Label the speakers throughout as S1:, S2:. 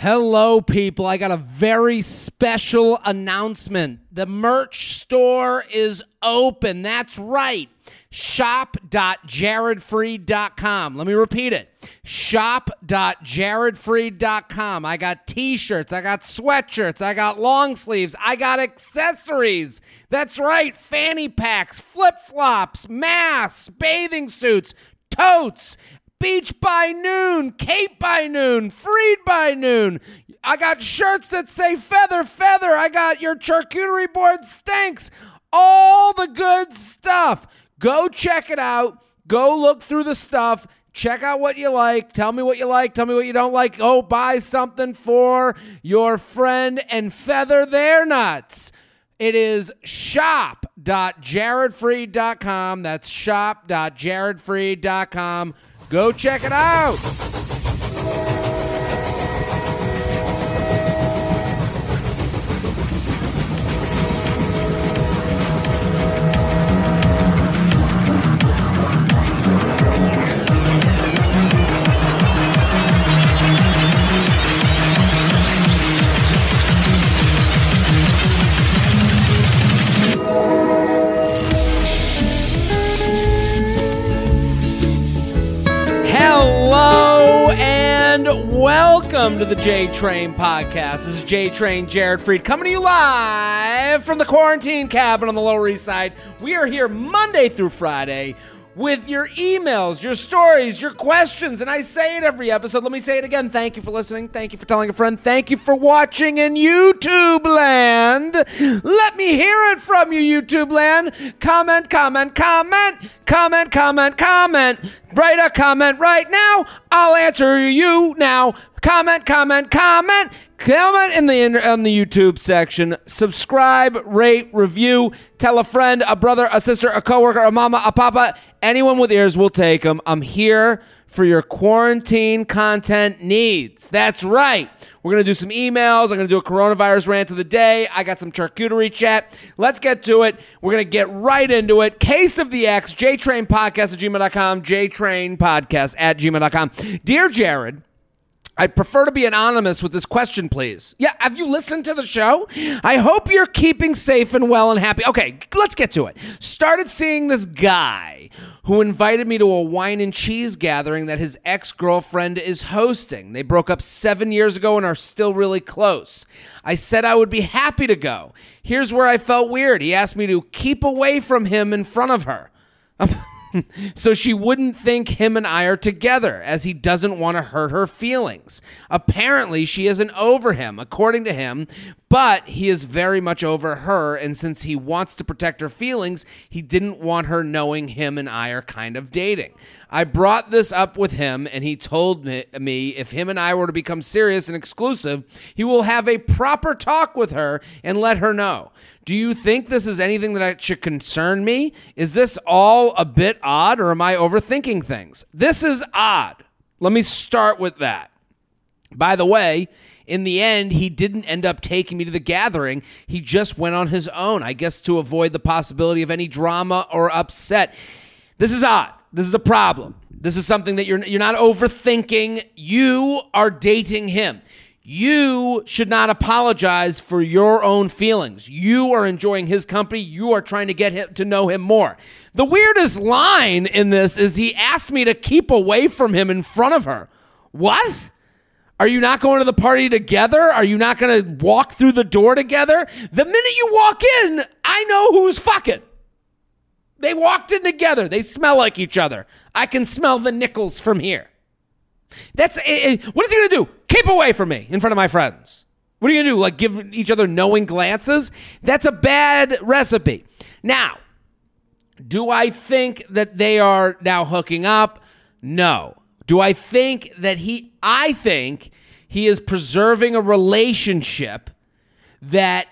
S1: Hello, people. I got a very special announcement. The merch store is open. That's right. Shop.jaredfreid.com. Let me repeat it. Shop.jaredfreid.com. I got t shirts, I got sweatshirts, I got long sleeves, I got accessories. That's right. Fanny packs, flip flops, masks, bathing suits, totes. Beach by noon, Cape by noon, Freid by noon. I got shirts that say feather, feather. I got your charcuterie board stinks. All the good stuff. Go check it out. Go look through the stuff. Check out what you like. Tell me what you like. Tell me what you don't like. Oh, buy something for your friend and feather their nuts. It is shop.jaredfreid.com. That's shop.jaredfreid.com. Go check it out. Welcome to the J Train podcast. This is J Train Jared Freid coming to you live from the quarantine cabin on the Lower East Side. We are here Monday through Friday with your emails, your stories, your questions. And I say it every episode. Let me say it again. Thank you for listening. Thank you for telling a friend. Thank you for watching in YouTube land. Let me hear it from you, YouTube land. Comment, comment, comment, comment, comment, comment. Write a comment right now. I'll answer you now. Comment, comment, comment. Comment in the in the YouTube section. Subscribe, rate, review. Tell a friend, a brother, a sister, a coworker, a mama, a papa. Anyone with ears will take them. I'm here for your quarantine content needs. That's right. We're going to do some emails. I'm going to do a coronavirus rant of the day. I got some charcuterie chat. Let's get to it. We're going to get right into it. Case of the X, JTrain Podcast at gmail.com, JTrain Podcast at gmail.com. Dear Jared, I'd prefer to be anonymous with this question, please. Yeah, have you listened to the show? I hope you're keeping safe and well and happy. Okay, let's get to it. Started seeing this guy who invited me to a wine and cheese gathering that his ex girlfriend is hosting. They broke up seven years ago and are still really close. I said I would be happy to go. Here's where I felt weird. He asked me to keep away from him in front of her. so she wouldn't think him and I are together, as he doesn't want to hurt her feelings. Apparently, she isn't over him, according to him, but he is very much over her, and since he wants to protect her feelings, he didn't want her knowing him and I are kind of dating. I brought this up with him, and he told me, if him and I were to become serious and exclusive, he will have a proper talk with her and let her know. Do you think this is anything that should concern me? Is this all a bit odd, or am I overthinking things? This is odd. Let me start with that. By the way, in the end, he didn't end up taking me to the gathering. He just went on his own, I guess to avoid the possibility of any drama or upset. This is odd. This is a problem. This is something that you're you're not overthinking. You are dating him. You should not apologize for your own feelings. You are enjoying his company. You are trying to get him to know him more. The weirdest line in this is he asked me to keep away from him in front of her. What? Are you not going to the party together? Are you not going to walk through the door together? The minute you walk in, I know who's fucking. They walked in together. They smell like each other. I can smell the nickels from here. That's uh, what is he going to do? Keep away from me in front of my friends. What are you going to do? Like give each other knowing glances? That's a bad recipe. Now, do I think that they are now hooking up? No. Do I think that he I think he is preserving a relationship that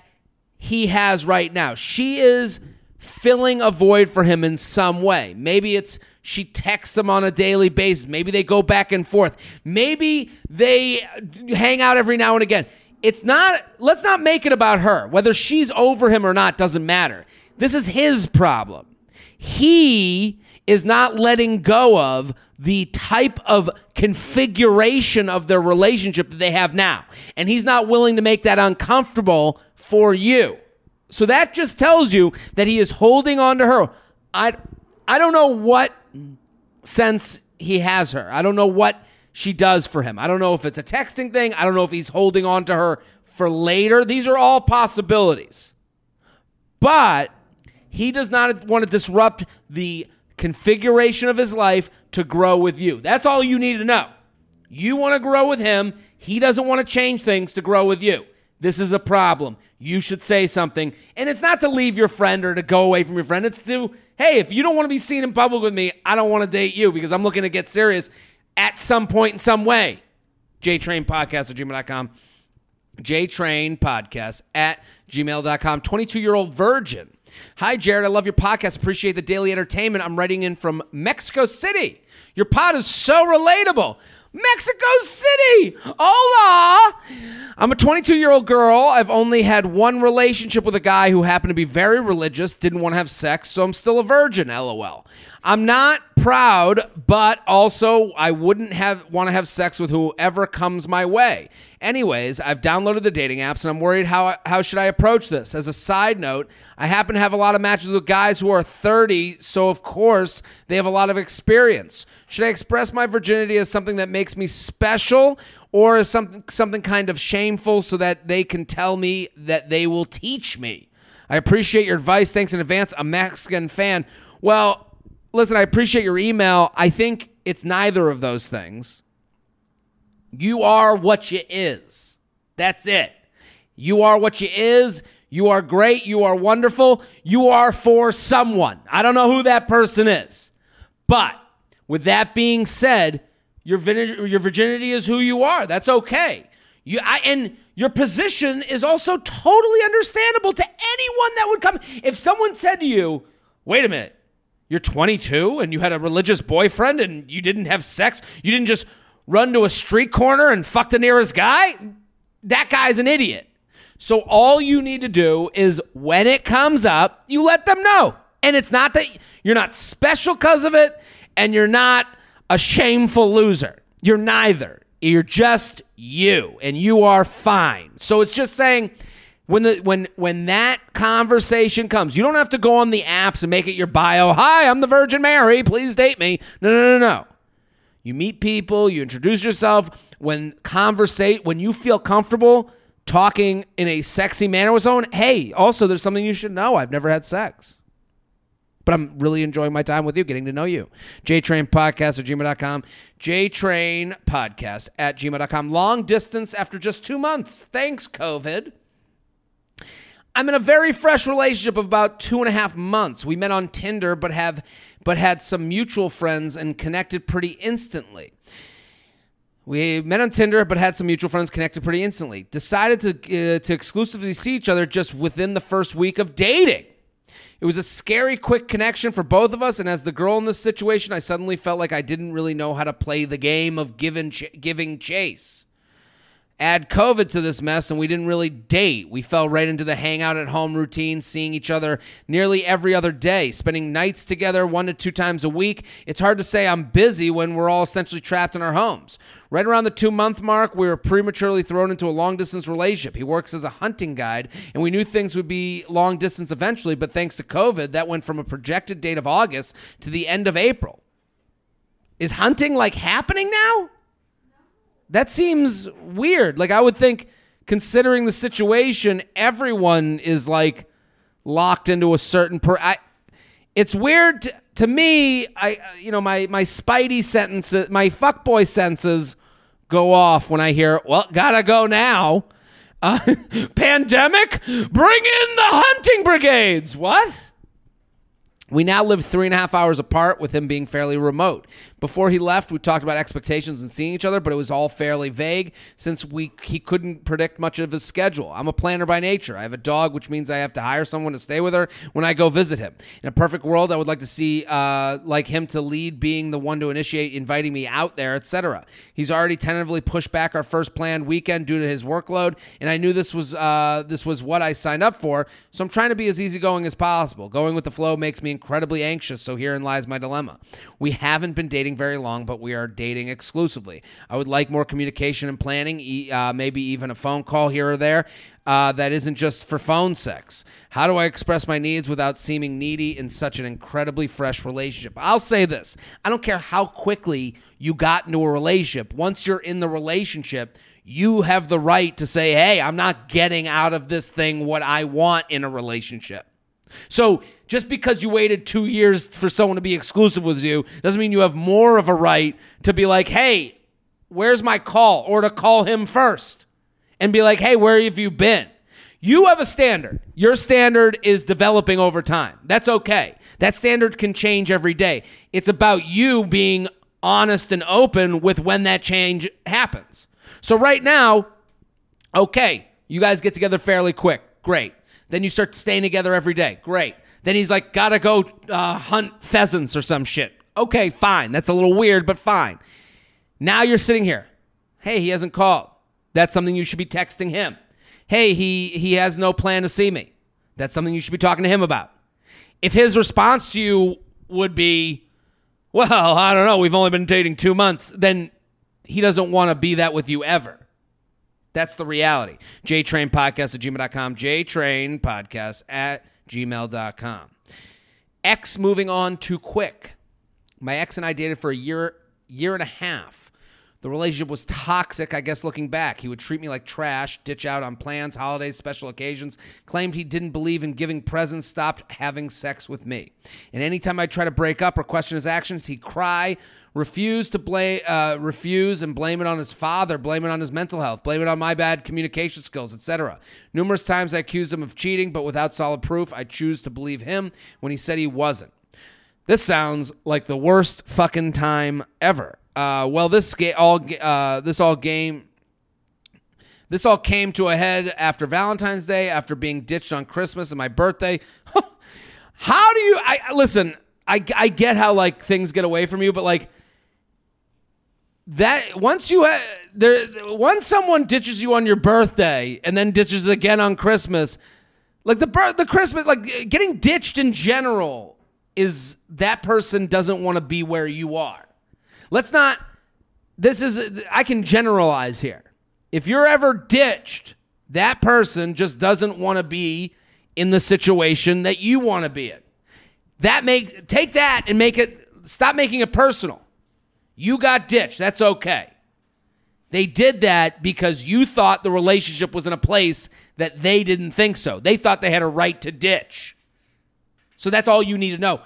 S1: he has right now. She is filling a void for him in some way. Maybe it's she texts him on a daily basis. Maybe they go back and forth. Maybe they hang out every now and again. It's not, let's not make it about her. Whether she's over him or not doesn't matter. This is his problem. He is not letting go of the type of configuration of their relationship that they have now. And he's not willing to make that uncomfortable for you. So that just tells you that he is holding on to her. I I don't know what sense he has her. I don't know what she does for him. I don't know if it's a texting thing. I don't know if he's holding on to her for later. These are all possibilities. But he does not want to disrupt the configuration of his life to grow with you. That's all you need to know. You want to grow with him. He doesn't want to change things to grow with you. This is a problem. You should say something. And it's not to leave your friend or to go away from your friend. It's to, hey, if you don't want to be seen in public with me, I don't want to date you because I'm looking to get serious at some point in some way. JTrain Podcast at gmail.com. JTrain Podcast at gmail.com. 22 year old virgin. Hi, Jared. I love your podcast. Appreciate the daily entertainment. I'm writing in from Mexico City. Your pod is so relatable. Mexico City. Hola. I'm a 22 year old girl. I've only had one relationship with a guy who happened to be very religious, didn't want to have sex, so I'm still a virgin, lol. I'm not proud, but also I wouldn't have want to have sex with whoever comes my way. Anyways, I've downloaded the dating apps and I'm worried how how should I approach this? As a side note, I happen to have a lot of matches with guys who are 30, so of course, they have a lot of experience. Should I express my virginity as something that makes me special or as something something kind of shameful so that they can tell me that they will teach me? I appreciate your advice. Thanks in advance. A Mexican fan. Well, listen, I appreciate your email. I think it's neither of those things. You are what you is. That's it. You are what you is. You are great. You are wonderful. You are for someone. I don't know who that person is. But with that being said, your, your virginity is who you are. That's okay. You, I, and your position is also totally understandable to anyone that would come. If someone said to you, wait a minute, you're 22 and you had a religious boyfriend and you didn't have sex. You didn't just run to a street corner and fuck the nearest guy. That guy's an idiot. So all you need to do is when it comes up, you let them know. And it's not that you're not special because of it and you're not a shameful loser. You're neither. You're just you and you are fine. So it's just saying, when the when when that conversation comes, you don't have to go on the apps and make it your bio. Hi, I'm the Virgin Mary. Please date me. No, no, no, no. You meet people, you introduce yourself. When conversate, when you feel comfortable talking in a sexy manner with someone, hey, also there's something you should know. I've never had sex. But I'm really enjoying my time with you, getting to know you. JTrain Podcast at gmail.com. JTrain Podcast at gmail.com. Long distance after just two months. Thanks, COVID. I'm in a very fresh relationship of about two and a half months. We met on Tinder, but have but had some mutual friends and connected pretty instantly. We met on Tinder, but had some mutual friends connected pretty instantly. Decided to uh, to exclusively see each other just within the first week of dating. It was a scary, quick connection for both of us, and as the girl in this situation, I suddenly felt like I didn't really know how to play the game of giving ch- giving chase add COVID to this mess and we didn't really date. We fell right into the hangout at home routine, seeing each other nearly every other day, spending nights together one to two times a week. It's hard to say I'm busy when we're all essentially trapped in our homes. Right around the two month mark, we were prematurely thrown into a long distance relationship. He works as a hunting guide, and we knew things would be long distance eventually, but thanks to COVID, that went from a projected date of August to the end of April. Is hunting like happening now? That seems weird. Like I would think considering the situation, everyone is like locked into a certain per I it's weird to, to me, I you know, my my spidey sentences, my fuckboy senses go off when I hear, "Well, gotta go now." Uh, pandemic, bring in the hunting brigades. What? We now live three and a half hours apart with him being fairly remote. Before he left, we talked about expectations and seeing each other, but it was all fairly vague since we he couldn't predict much of his schedule. I'm a planner by nature. I have a dog, which means I have to hire someone to stay with her when I go visit him. In a perfect world, I would like to see uh, like him to lead, being the one to initiate inviting me out there, etc. He's already tentatively pushed back our first planned weekend due to his workload, and I knew this was uh, this was what I signed up for. So I'm trying to be as easygoing as possible. Going with the flow makes me incredibly anxious. So herein lies my dilemma. We haven't been dating very long, but we are dating exclusively. I would like more communication and planning, uh, maybe even a phone call here or there. Uh, that isn't just for phone sex. How do I express my needs without seeming needy in such an incredibly fresh relationship? I'll say this I don't care how quickly you got into a relationship. Once you're in the relationship, you have the right to say, hey, I'm not getting out of this thing what I want in a relationship. So just because you waited two years for someone to be exclusive with you doesn't mean you have more of a right to be like, hey, where's my call? Or to call him first and be like, hey, where have you been? You have a standard. Your standard is developing over time. That's okay. That standard can change every day. It's about you being honest and open with when that change happens. So right now, okay, you guys get together fairly quick. Great. Then you start staying together every day. Great. Then he's like, gotta go uh, hunt pheasants or some shit. Okay, fine. That's a little weird, but fine. Now you're sitting here. Hey, he hasn't called. That's something you should be texting him. Hey, he he has no plan to see me. That's something you should be talking to him about. If his response to you would be, well, I don't know, we've only been dating two months, then he doesn't want to be that with you ever. That's the reality. JTrain Podcast at gmail.com. JTrain Podcast at gmail.com. X moving on too quick. My ex and I dated for a year, year and a half. The relationship was toxic, I guess, looking back. He would treat me like trash, ditch out on plans, holidays, special occasions, claimed he didn't believe in giving presents, stopped having sex with me. And anytime I try to break up or question his actions, he'd cry, refuse to blame, uh, refuse and blame it on his father, blame it on his mental health, blame it on my bad communication skills, etc. Numerous times I accused him of cheating, but without solid proof, I choose to believe him when he said he wasn't. This sounds like the worst fucking time ever. Uh, well, this ga- all uh, this all game this all came to a head after Valentine's Day, after being ditched on Christmas and my birthday. how do you? I listen. I I get how like things get away from you, but like that once you ha- there once someone ditches you on your birthday and then ditches again on Christmas, like the the Christmas like getting ditched in general is that person doesn't want to be where you are. Let's not. This is. I can generalize here. If you're ever ditched, that person just doesn't want to be in the situation that you want to be in. That make take that and make it stop making it personal. You got ditched. That's okay. They did that because you thought the relationship was in a place that they didn't think so. They thought they had a right to ditch. So that's all you need to know.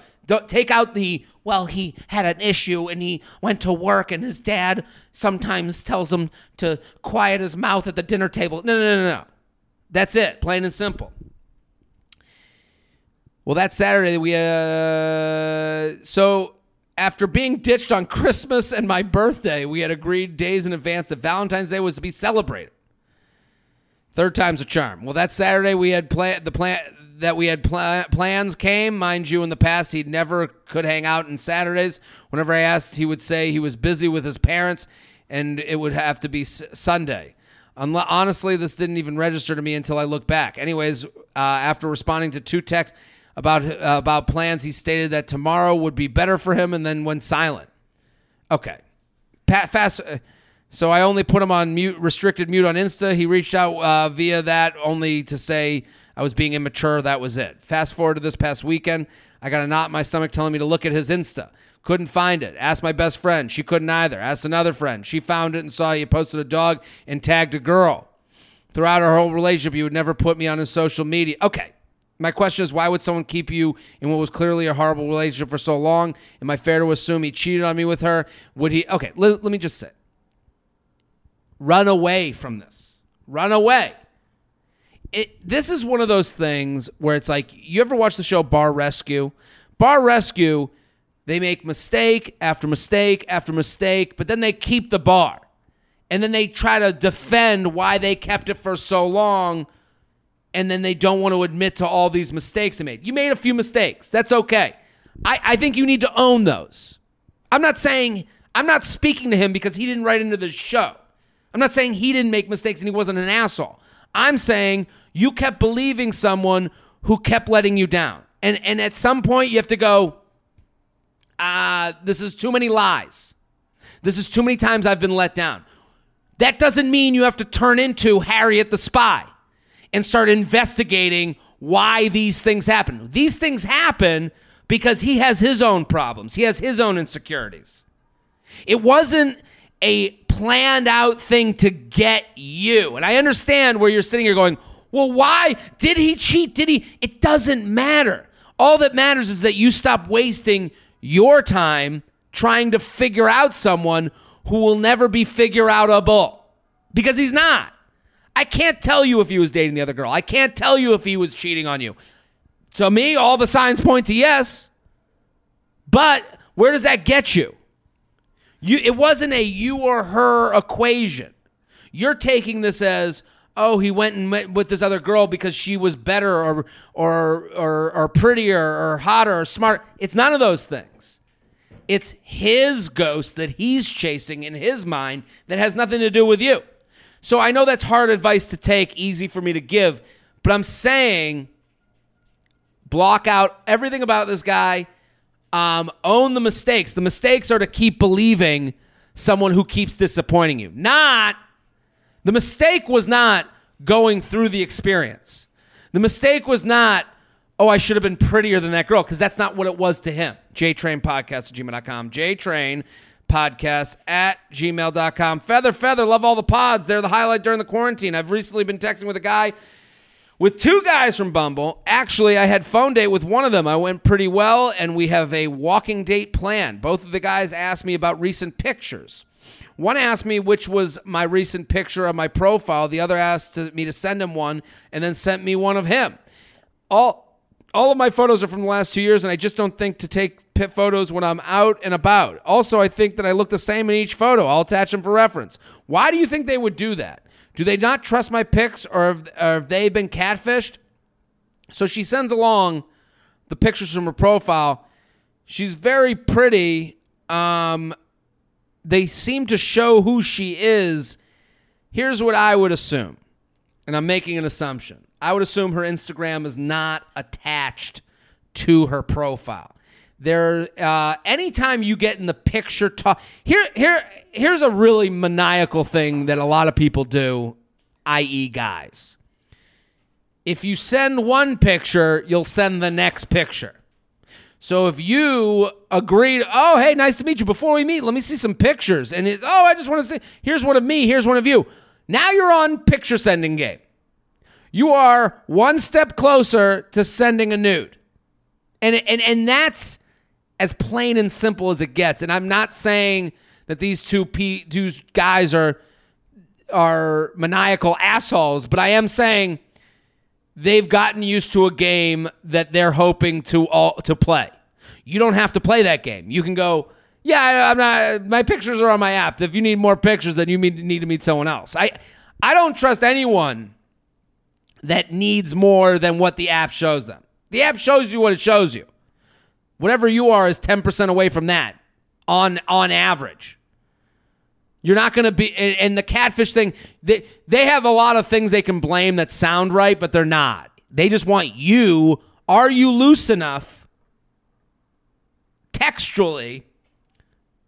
S1: Take out the well, he had an issue and he went to work and his dad sometimes tells him to quiet his mouth at the dinner table. No, no, no, no. That's it, plain and simple. Well, that Saturday we uh so after being ditched on Christmas and my birthday, we had agreed days in advance that Valentine's Day was to be celebrated. Third time's a charm. Well, that Saturday we had plan the plan that we had pl- plans came. Mind you, in the past, he never could hang out on Saturdays. Whenever I asked, he would say he was busy with his parents and it would have to be s- Sunday. Honestly, this didn't even register to me until I look back. Anyways, uh, after responding to two texts about uh, about plans, he stated that tomorrow would be better for him, and then went silent. Okay, Pat, fast. Uh, so I only put him on mute, restricted mute on Insta. He reached out uh, via that only to say I was being immature. That was it. Fast forward to this past weekend. I got a knot in my stomach telling me to look at his Insta. Couldn't find it. Asked my best friend. She couldn't either. Asked another friend. She found it and saw he posted a dog and tagged a girl. Throughout our whole relationship, he would never put me on his social media. Okay. My question is, why would someone keep you in what was clearly a horrible relationship for so long? Am I fair to assume he cheated on me with her? Would he? Okay, let, let me just say run away from this. Run away it, this is one of those things where it's like you ever watch the show Bar Rescue? Bar Rescue, They make mistake after mistake after mistake, but then they keep the bar. And then they try to defend why they kept it for so long. And then they don't want to admit to all these mistakes they made. You made a few mistakes. That's okay. I, I think you need to own those. I'm not saying, I'm not speaking to him because he didn't write into the show. I'm not saying he didn't make mistakes and he wasn't an asshole. I'm saying you kept believing someone who kept letting you down. And, and at some point, you have to go, uh, this is too many lies. This is too many times I've been let down. That doesn't mean you have to turn into Harriet the spy and start investigating why these things happen. These things happen because he has his own problems, he has his own insecurities. It wasn't a planned out thing to get you. And I understand where you're sitting here going, well, why? Did he cheat? Did he? It doesn't matter. All that matters is that you stop wasting your time trying to figure out someone who will never be figure outable because he's not. I can't tell you if he was dating the other girl. I can't tell you if he was cheating on you. To me, all the signs point to yes. But where does that get you? You it wasn't a you or her equation. You're taking this as oh, he went and met with this other girl because she was better or or or, or prettier or hotter or smart. It's none of those things. It's his ghost that he's chasing in his mind that has nothing to do with you. So I know that's hard advice to take, easy for me to give, but I'm saying block out everything about this guy. Um, own the mistakes. The mistakes are to keep believing someone who keeps disappointing you, not the mistake was not going through the experience. The mistake was not, oh, I should have been prettier than that girl, because that's not what it was to him. JTrain Podcast at gmail.com. JTrain Podcast at gmail.com. Feather, Feather, love all the pods. They're the highlight during the quarantine. I've recently been texting with a guy with two guys from Bumble. Actually, I had phone date with one of them. I went pretty well, and we have a walking date plan. Both of the guys asked me about recent pictures. One asked me which was my recent picture of my profile. The other asked me to send him one and then sent me one of him. All all of my photos are from the last two years, and I just don't think to take pit photos when I'm out and about. Also, I think that I look the same in each photo. I'll attach them for reference. Why do you think they would do that? Do they not trust my pics, or have, or have they been catfished? So she sends along the pictures from her profile. She's very pretty. Um, they seem to show who she is. Here's what I would assume, and I'm making an assumption. I would assume her Instagram is not attached to her profile. There, uh, anytime you get in the picture talk, here, here, here's a really maniacal thing that a lot of people do, i.e., guys. If you send one picture, you'll send the next picture. So if you agreed, oh, hey, nice to meet you. Before we meet, let me see some pictures. And it's, oh, I just want to see, here's one of me, here's one of you. Now you're on picture sending game. You are one step closer to sending a nude. And, and, and that's as plain and simple as it gets. And I'm not saying that these two, P, two guys are, are maniacal assholes, but I am saying – they've gotten used to a game that they're hoping to all to play. You don't have to play that game. You can go, yeah, I'm not. My pictures are on my app. If you need more pictures, then you need to meet someone else. I I don't trust anyone that needs more than what the app shows them. The app shows you what it shows you. Whatever you are is 10% away from that on on average. You're not going to be, and the catfish thing, they, they have a lot of things they can blame that sound right, but they're not. They just want you. Are you loose enough textually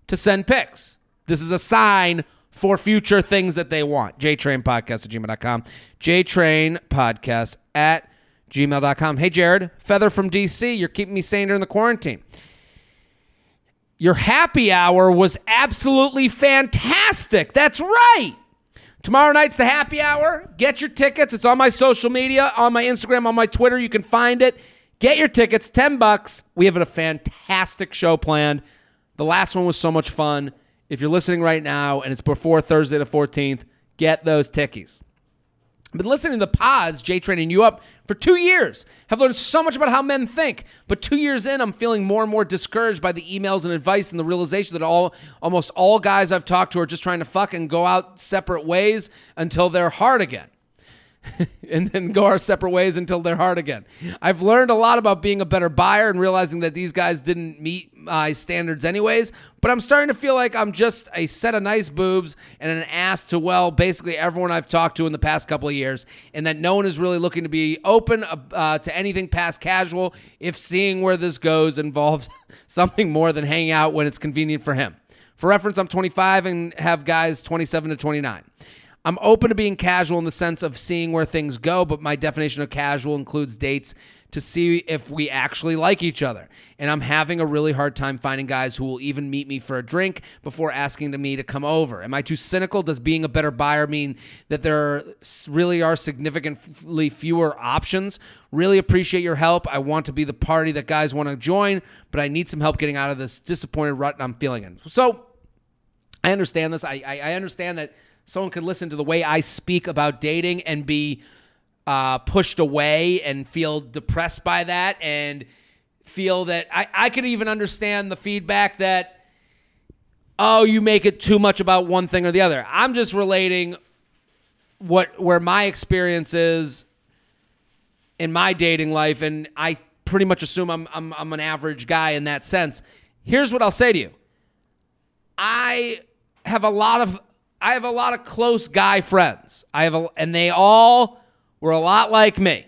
S1: to send pics? This is a sign for future things that they want. JTrain Podcast at gmail.com. JTrain Podcast at gmail.com. Hey, Jared, Feather from DC. You're keeping me sane during the quarantine. Your happy hour was absolutely fantastic. That's right. Tomorrow night's the happy hour. Get your tickets. It's on my social media, on my Instagram, on my Twitter. You can find it. Get your tickets, 10 bucks. We have a fantastic show planned. The last one was so much fun. If you're listening right now and it's before Thursday the 14th, get those tickies. I've been listening to the pods, Jay training you up for two years. Have learned so much about how men think. But two years in, I'm feeling more and more discouraged by the emails and advice and the realization that all almost all guys I've talked to are just trying to fuck and go out separate ways until they're hard again. and then go our separate ways until they're hard again. I've learned a lot about being a better buyer and realizing that these guys didn't meet my standards anyways, but I'm starting to feel like I'm just a set of nice boobs and an ass to, well, basically everyone I've talked to in the past couple of years, and that no one is really looking to be open uh, to anything past casual if seeing where this goes involves something more than hanging out when it's convenient for him. For reference, I'm 25 and have guys 27 to 29. I'm open to being casual in the sense of seeing where things go, but my definition of casual includes dates to see if we actually like each other. And I'm having a really hard time finding guys who will even meet me for a drink before asking to me to come over. Am I too cynical? Does being a better buyer mean that there really are significantly fewer options? Really appreciate your help. I want to be the party that guys want to join, but I need some help getting out of this disappointed rut I'm feeling in. So I understand this. I, I, I understand that someone could listen to the way I speak about dating and be uh, pushed away and feel depressed by that and feel that I, I could even understand the feedback that, oh, you make it too much about one thing or the other. I'm just relating what where my experience is in my dating life, and I pretty much assume I'm, I'm, I'm an average guy in that sense. Here's what I'll say to you. I have a lot of I have a lot of close guy friends. I have a, and they all were a lot like me.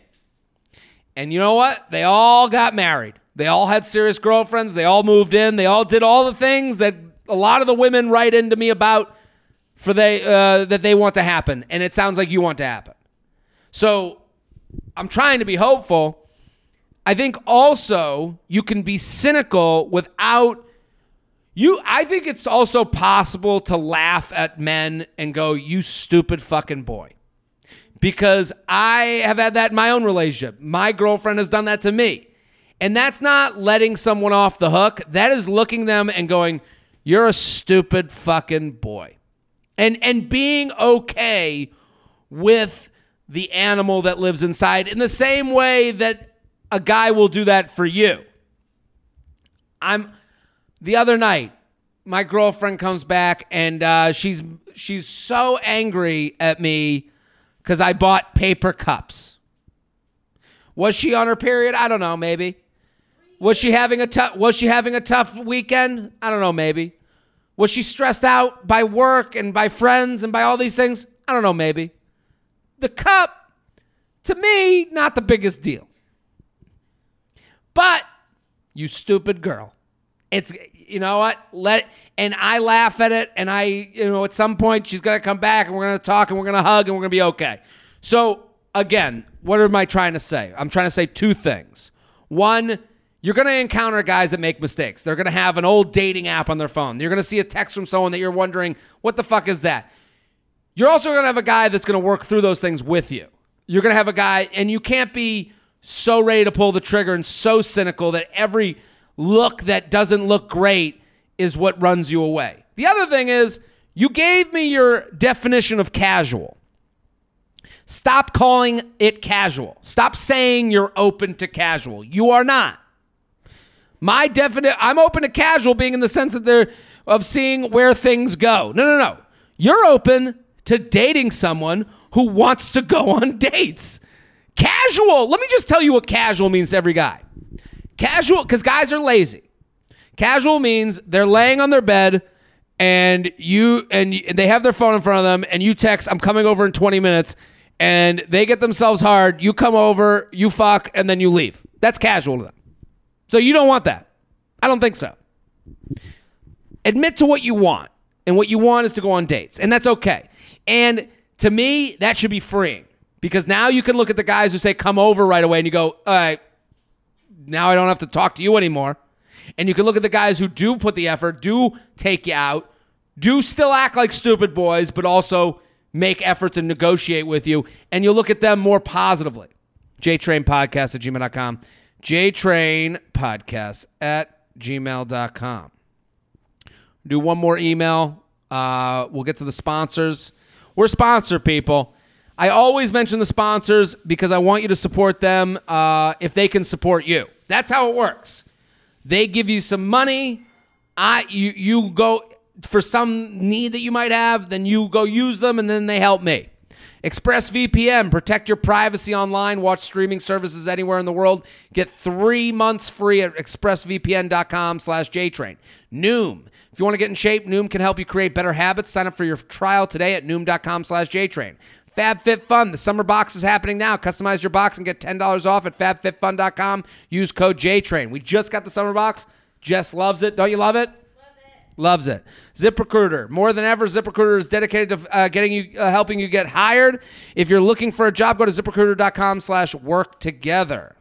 S1: And you know what? They all got married. They all had serious girlfriends. They all moved in. They all did all the things that a lot of the women write into me about for they uh, that they want to happen. And it sounds like you want to happen. So I'm trying to be hopeful. I think also you can be cynical without you, I think it's also possible to laugh at men and go, "You stupid fucking boy," because I have had that in my own relationship. My girlfriend has done that to me, and that's not letting someone off the hook. That is looking them and going, "You're a stupid fucking boy," and and being okay with the animal that lives inside in the same way that a guy will do that for you. I'm the other night, my girlfriend comes back and uh, she's she's so angry at me because I bought paper cups. Was she on her period? I don't know. Maybe. Was she having a tough Was she having a tough weekend? I don't know. Maybe. Was she stressed out by work and by friends and by all these things? I don't know. Maybe. The cup, to me, not the biggest deal. But you stupid girl. It's you know what? Let and I laugh at it, and I you know at some point she's gonna come back, and we're gonna talk, and we're gonna hug, and we're gonna be okay. So again, what am I trying to say? I'm trying to say two things. One, you're going to encounter guys that make mistakes. They're going to have an old dating app on their phone. You're going to see a text from someone that you're wondering, what the fuck is that? You're also going to have a guy that's going to work through those things with you. You're going to have a guy, and you can't be so ready to pull the trigger and so cynical that every look that doesn't look great is what runs you away. The other thing is, you gave me your definition of casual. Stop calling it casual. Stop saying you're open to casual. You are not. My definite I'm open to casual being in the sense that they're of seeing where things go. No, no, no. You're open to dating someone who wants to go on dates. Casual. Let me just tell you what casual means to every guy. Casual, because guys are lazy. Casual means they're laying on their bed and you and they have their phone in front of them and you text, I'm coming over in 20 minutes, and they get themselves hard. You come over, you fuck, and then you leave. That's casual to them. So you don't want that. I don't think so. Admit to what you want. And what you want is to go on dates. And that's okay. And to me, that should be freeing because now you can look at the guys who say, come over right away, and you go, all right, now I don't have to talk to you anymore. And you can look at the guys who do put the effort, do take you out, do still act like stupid boys, but also make efforts and negotiate with you. And you'll look at them more positively. JTrain Podcast at gmail.com. JTrain Podcast at gmail.com. Do one more email. Uh, we'll get to the sponsors. We're sponsor people. I always mention the sponsors because I want you to support them uh, if they can support you. That's how it works. They give you some money. I you you go for some need that you might have, then you go use them, and then they help me. ExpressVPN, protect your privacy online. Watch streaming services anywhere in the world. Get three months free at expressvpn.com slash jtrain. Noom. If you want to get in shape, Noom can help you create better habits. Sign up for your trial today at noom.com slash jtrain. FabFitFun, the summer box is happening now. Customize your box and get $10 off at fabfitfun.com. Use code JTRAIN. We just got the summer box. Jess loves it. Don't you love it? Loves it. ZipRecruiter. More than ever, ZipRecruiter is dedicated to uh, getting you, uh, helping you get hired. If you're looking for a job, go to ZipRecruiter.com slash work together.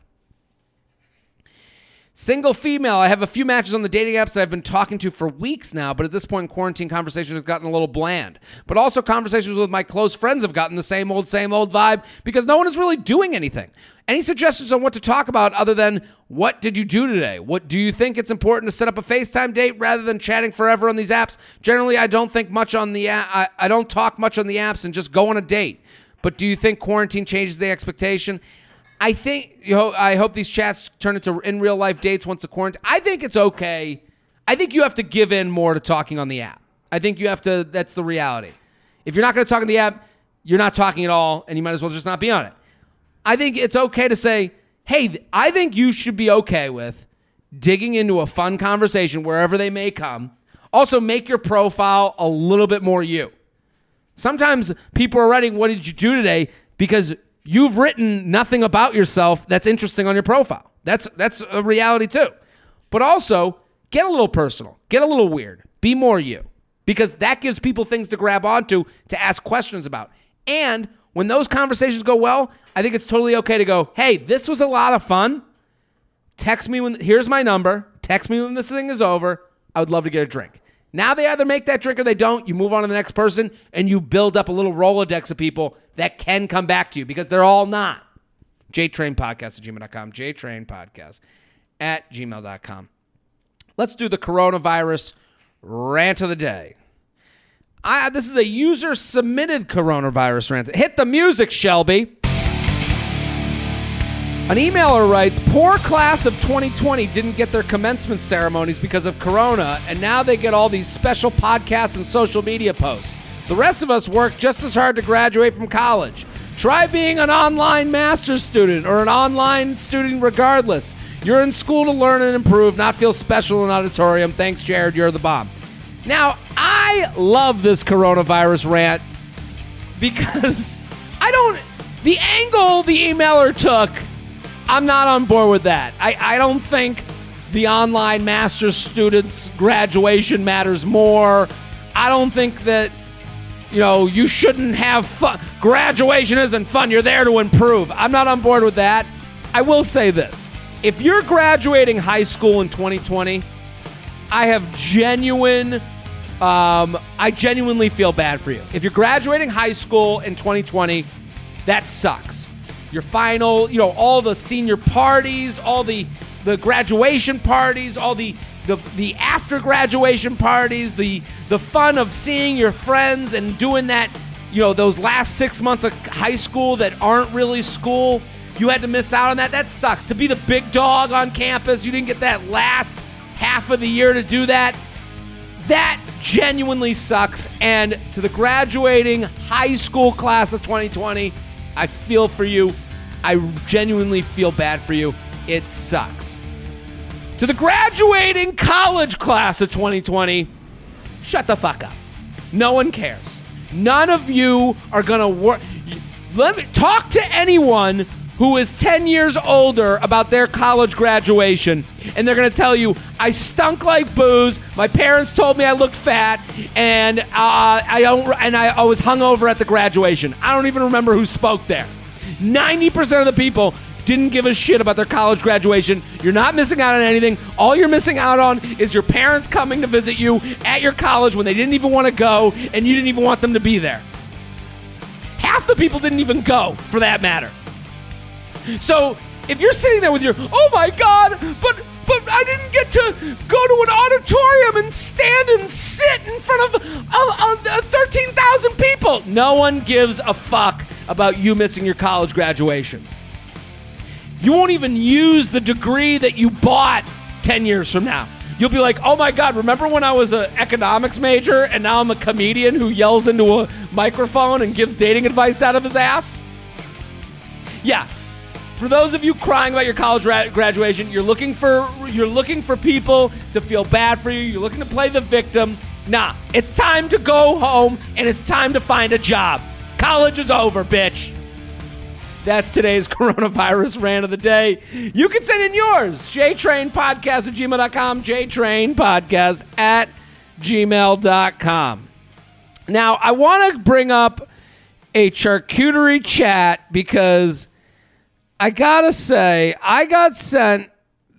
S1: Single female. I have a few matches on the dating apps that I've been talking to for weeks now, but at this point, quarantine conversations have gotten a little bland. But also, conversations with my close friends have gotten the same old, same old vibe because no one is really doing anything. Any suggestions on what to talk about other than what did you do today? What do you think it's important to set up a FaceTime date rather than chatting forever on these apps? Generally, I don't think much on the I, I don't talk much on the apps and just go on a date. But do you think quarantine changes the expectation? I think you know, I hope these chats turn into in real life dates once the quarantine. I think it's okay. I think you have to give in more to talking on the app. I think you have to. That's the reality. If you're not going to talk on the app, you're not talking at all, and you might as well just not be on it. I think it's okay to say, "Hey, I think you should be okay with digging into a fun conversation wherever they may come." Also, make your profile a little bit more you. Sometimes people are writing, "What did you do today?" because you've written nothing about yourself that's interesting on your profile. That's that's a reality too. But also, get a little personal, get a little weird, be more you, because that gives people things to grab onto to ask questions about. And when those conversations go well, I think it's totally okay to go, "Hey, this was a lot of fun. Text me when here's my number. Text me when this thing is over. I would love to get a drink." Now they either make that drink or they don't. You move on to the next person and you build up a little Rolodex of people that can come back to you because they're all not. JTrainPodcast at gmail.com. JTrainPodcast at gmail.com. Let's do the coronavirus rant of the day. I, this is a user submitted coronavirus rant. Hit the music, Shelby. An emailer writes Poor class of 2020 didn't get their commencement ceremonies because of Corona, and now they get all these special podcasts and social media posts. The rest of us work just as hard to graduate from college. Try being an online master's student or an online student regardless. You're in school to learn and improve, not feel special in auditorium. Thanks, Jared. You're the bomb. Now, I love this coronavirus rant because I don't. The angle the emailer took I'm not on board with that. I, I don't think the online master's students graduation matters more. I don't think that you know you shouldn't have fun. Graduation isn't fun. You're there to improve. I'm not on board with that. I will say this: if you're graduating high school in 2020, I have genuine. Um, I genuinely feel bad for you. If you're graduating high school in 2020, that sucks your final, you know, all the senior parties, all the the graduation parties, all the the the after graduation parties, the the fun of seeing your friends and doing that, you know, those last 6 months of high school that aren't really school. You had to miss out on that. That sucks. To be the big dog on campus, you didn't get that last half of the year to do that. That genuinely sucks. And to the graduating high school class of 2020, I feel for you. I genuinely feel bad for you. It sucks. To the graduating college class of 2020, shut the fuck up. No one cares. None of you are going to work. Let me talk to anyone who is 10 years older about their college graduation and they're going to tell you I stunk like booze. My parents told me I looked fat and uh, I don't and I, I was hungover at the graduation. I don't even remember who spoke there. 90% of the people didn't give a shit about their college graduation. You're not missing out on anything. All you're missing out on is your parents coming to visit you at your college when they didn't even want to go and you didn't even want them to be there. Half the people didn't even go, for that matter. So if you're sitting there with your, oh my God, but but I didn't get to go to an auditorium and stand and sit in front of uh, uh, 13,000 people. No one gives a fuck about you missing your college graduation. You won't even use the degree that you bought 10 years from now. You'll be like, oh my God, remember when I was an economics major and now I'm a comedian who yells into a microphone and gives dating advice out of his ass? Yeah. For those of you crying about your college ra- graduation, you're looking for you're looking for people to feel bad for you. You're looking to play the victim. Nah, it's time to go home and it's time to find a job. College is over, bitch. That's today's coronavirus rant of the day. You can send in yours. JTrainPodcast at gmail.com. JTrainPodcast at gmail.com. Now, I want to bring up a charcuterie chat because I got to say, I got sent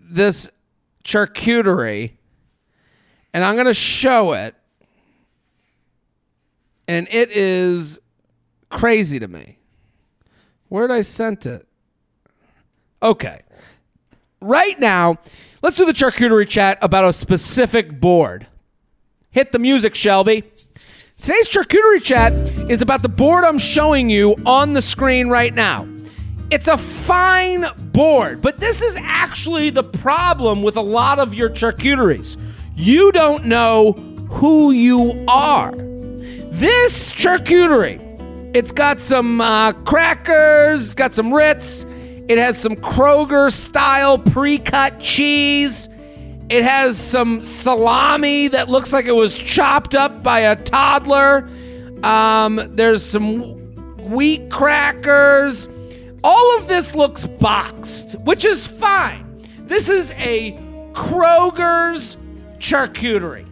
S1: this charcuterie and I'm going to show it. And it is crazy to me. Where'd I sent it? Okay. Right now, let's do the charcuterie chat about a specific board. Hit the music, Shelby. Today's charcuterie chat is about the board I'm showing you on the screen right now. It's a fine board, but this is actually the problem with a lot of your charcuteries. You don't know who you are. This charcuterie it's got some uh, crackers, it's got some Ritz, it has some Kroger style pre cut cheese. It has some salami that looks like it was chopped up by a toddler. Um, there's some wheat crackers. All of this looks boxed, which is fine. This is a Kroger's charcuterie.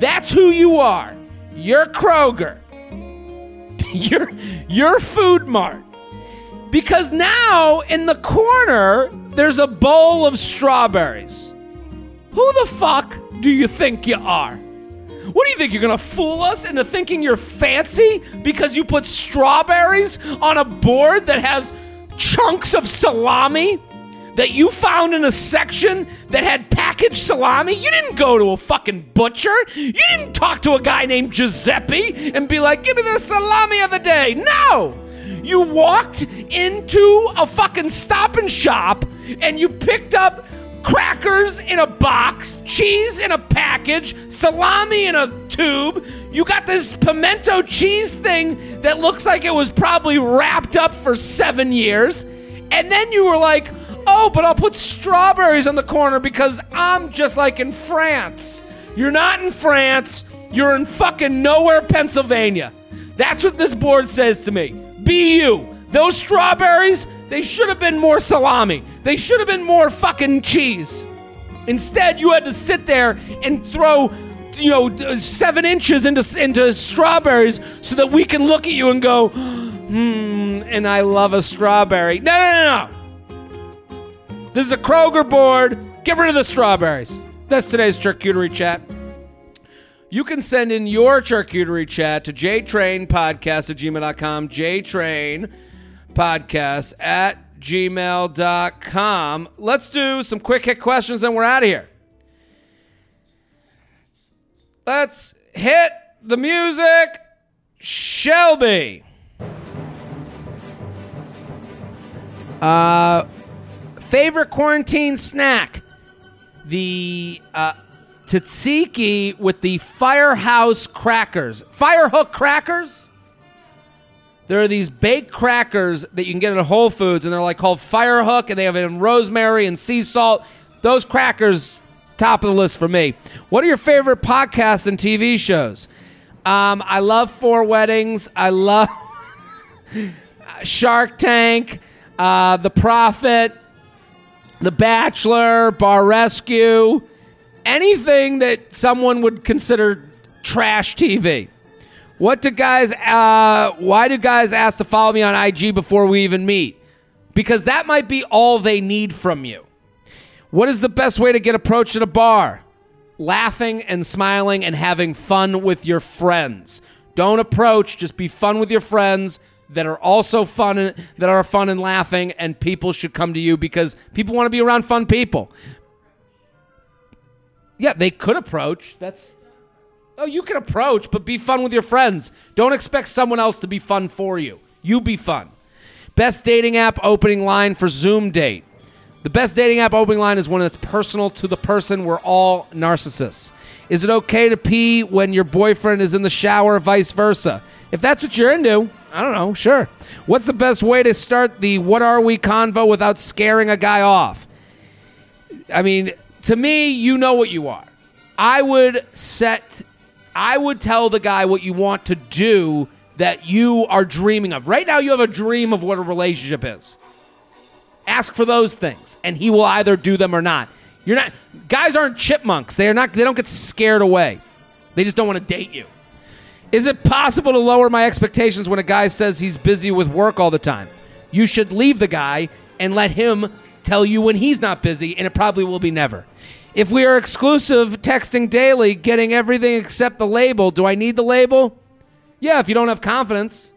S1: That's who you are. You're Kroger. your your food mart. Because now in the corner there's a bowl of strawberries. Who the fuck do you think you are? What do you think? You're gonna fool us into thinking you're fancy because you put strawberries on a board that has chunks of salami? that you found in a section that had salami? You didn't go to a fucking butcher. You didn't talk to a guy named Giuseppe and be like, give me the salami of the day. No! You walked into a fucking stop and shop and you picked up crackers in a box, cheese in a package, salami in a tube. You got this pimento cheese thing that looks like it was probably wrapped up for seven years. And then you were like, Oh, but I'll put strawberries on the corner because I'm just like in France. You're not in France. You're in fucking nowhere, Pennsylvania. That's what this board says to me. Be you. Those strawberries, they should have been more salami. They should have been more fucking cheese. Instead, you had to sit there and throw, you know, seven inches into into strawberries so that we can look at you and go, hmm. And I love a strawberry. No, no, no, no. This is a Kroger board. Get rid of the strawberries. That's today's charcuterie chat. You can send in your charcuterie chat to jtrainpodcast at gmail.com, jtrainpodcast at gmail.com. Let's do some quick hit questions and we're out of here. Let's hit the music. Shelby. Uh, Favorite quarantine snack? The uh, tzatziki with the firehouse crackers. Firehook crackers? There are these baked crackers that you can get at Whole Foods, and they're like called Firehook, and they have it in rosemary and sea salt. Those crackers, top of the list for me. What are your favorite podcasts and TV shows? Um, I love Four Weddings. I love Shark Tank, uh, The Profit. The Bachelor, Bar Rescue, anything that someone would consider trash TV. What do guys? Uh, why do guys ask to follow me on IG before we even meet? Because that might be all they need from you. What is the best way to get approached at a bar? Laughing and smiling and having fun with your friends. Don't approach, just be fun with your friends that are also fun and, that are fun and laughing and people should come to you because people want to be around fun people. Yeah, they could approach. That's Oh, you can approach, but be fun with your friends. Don't expect someone else to be fun for you. You be fun. Best dating app opening line for Zoom date. The best dating app opening line is one that's personal to the person. We're all narcissists. Is it okay to pee when your boyfriend is in the shower, vice versa? If that's what you're into, I don't know, sure. What's the best way to start the what are we convo without scaring a guy off? I mean, to me, you know what you are. I would set, I would tell the guy what you want to do that you are dreaming of. Right now, you have a dream of what a relationship is. Ask for those things, and he will either do them or not. You're not guys aren't chipmunks. They are not. They don't get scared away. They just don't want to date you. Is it possible to lower my expectations when a guy says he's busy with work all the time? You should leave the guy and let him tell you when he's not busy, and it probably will be never. If we are exclusive, texting daily, getting everything except the label, do I need the label? Yeah, if you don't have confidence.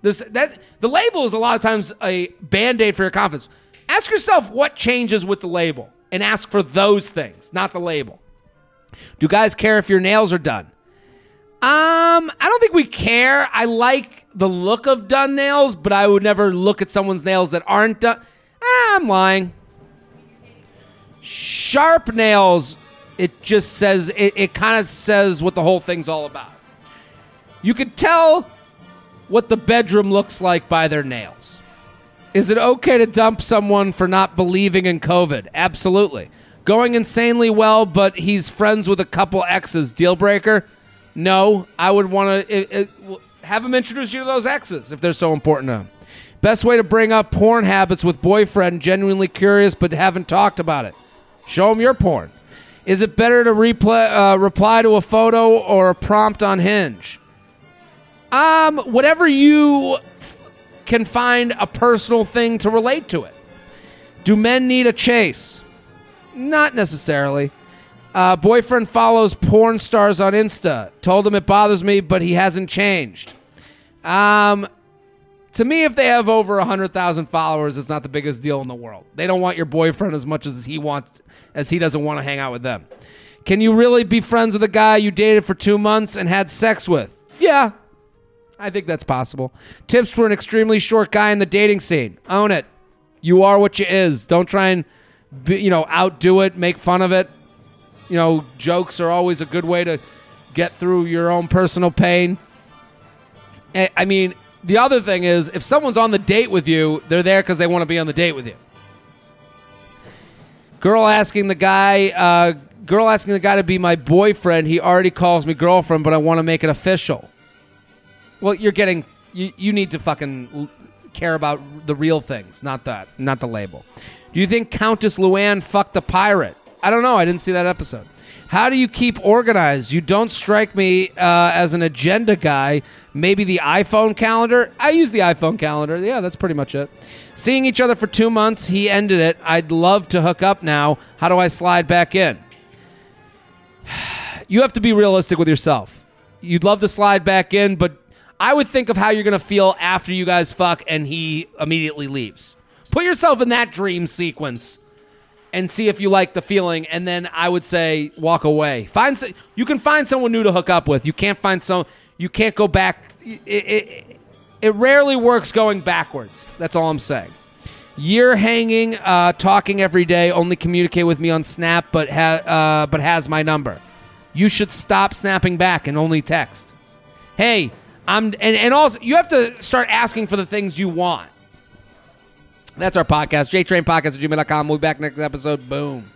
S1: There's that the label is a lot of times a band-aid for your confidence. Ask yourself what changes with the label and ask for those things, not the label. Do guys care if your nails are done? Um, I don't think we care. I like the look of done nails, but I would never look at someone's nails that aren't done. Ah, I'm lying. Sharp nails, it just says, it, it kind of says what the whole thing's all about. You could tell what the bedroom looks like by their nails. Is it okay to dump someone for not believing in COVID? Absolutely. Going insanely well, but he's friends with a couple exes. Deal breaker? No. I would want to have them introduce you to those exes if they're so important to them. Best way to bring up porn habits with boyfriend, genuinely curious but haven't talked about it. Show them your porn. Is it better to replay, uh, reply to a photo or a prompt on Hinge? Um, whatever you f- can find a personal thing to relate to it. Do men need a chase? Not necessarily. Uh, boyfriend follows porn stars on Insta. Told him it bothers me, but he hasn't changed. Um, to me, if they have over 100,000 followers, it's not the biggest deal in the world. They don't want your boyfriend as much as he wants, as he doesn't want to hang out with them. Can you really be friends with a guy you dated for two months and had sex with? Yeah, I think that's possible. Tips for an extremely short guy in the dating scene: own it. You are what you is. Don't try and, be, you know, outdo it, make fun of it. You know, jokes are always a good way to get through your own personal pain. I mean, the other thing is, if someone's on the date with you, they're there because they want to be on the date with you. Girl asking the guy, uh, girl asking the guy to be my boyfriend. He already calls me girlfriend, but I want to make it official. Well, you're getting, you, you need to fucking care about the real things, not that, not the label. Do you think Countess Luann fucked the pirate? I don't know. I didn't see that episode. How do you keep organized? You don't strike me uh, as an agenda guy. Maybe the iPhone calendar? I use the iPhone calendar. Yeah, that's pretty much it. Seeing each other for two months, he ended it. I'd love to hook up now. How do I slide back in? You have to be realistic with yourself. You'd love to slide back in, but I would think of how you're going to feel after you guys fuck and he immediately leaves. Put yourself in that dream sequence and see if you like the feeling and then I would say walk away. Find you can find someone new to hook up with. You can't find some you can't go back it, it, it rarely works going backwards. That's all I'm saying. Year hanging, uh, talking every day. Only communicate with me on Snap, but ha- uh, but has my number. You should stop snapping back and only text. Hey, I'm and, and also you have to start asking for the things you want. That's our podcast. JTrain Podcast at gmail.com. We'll be back next episode. Boom.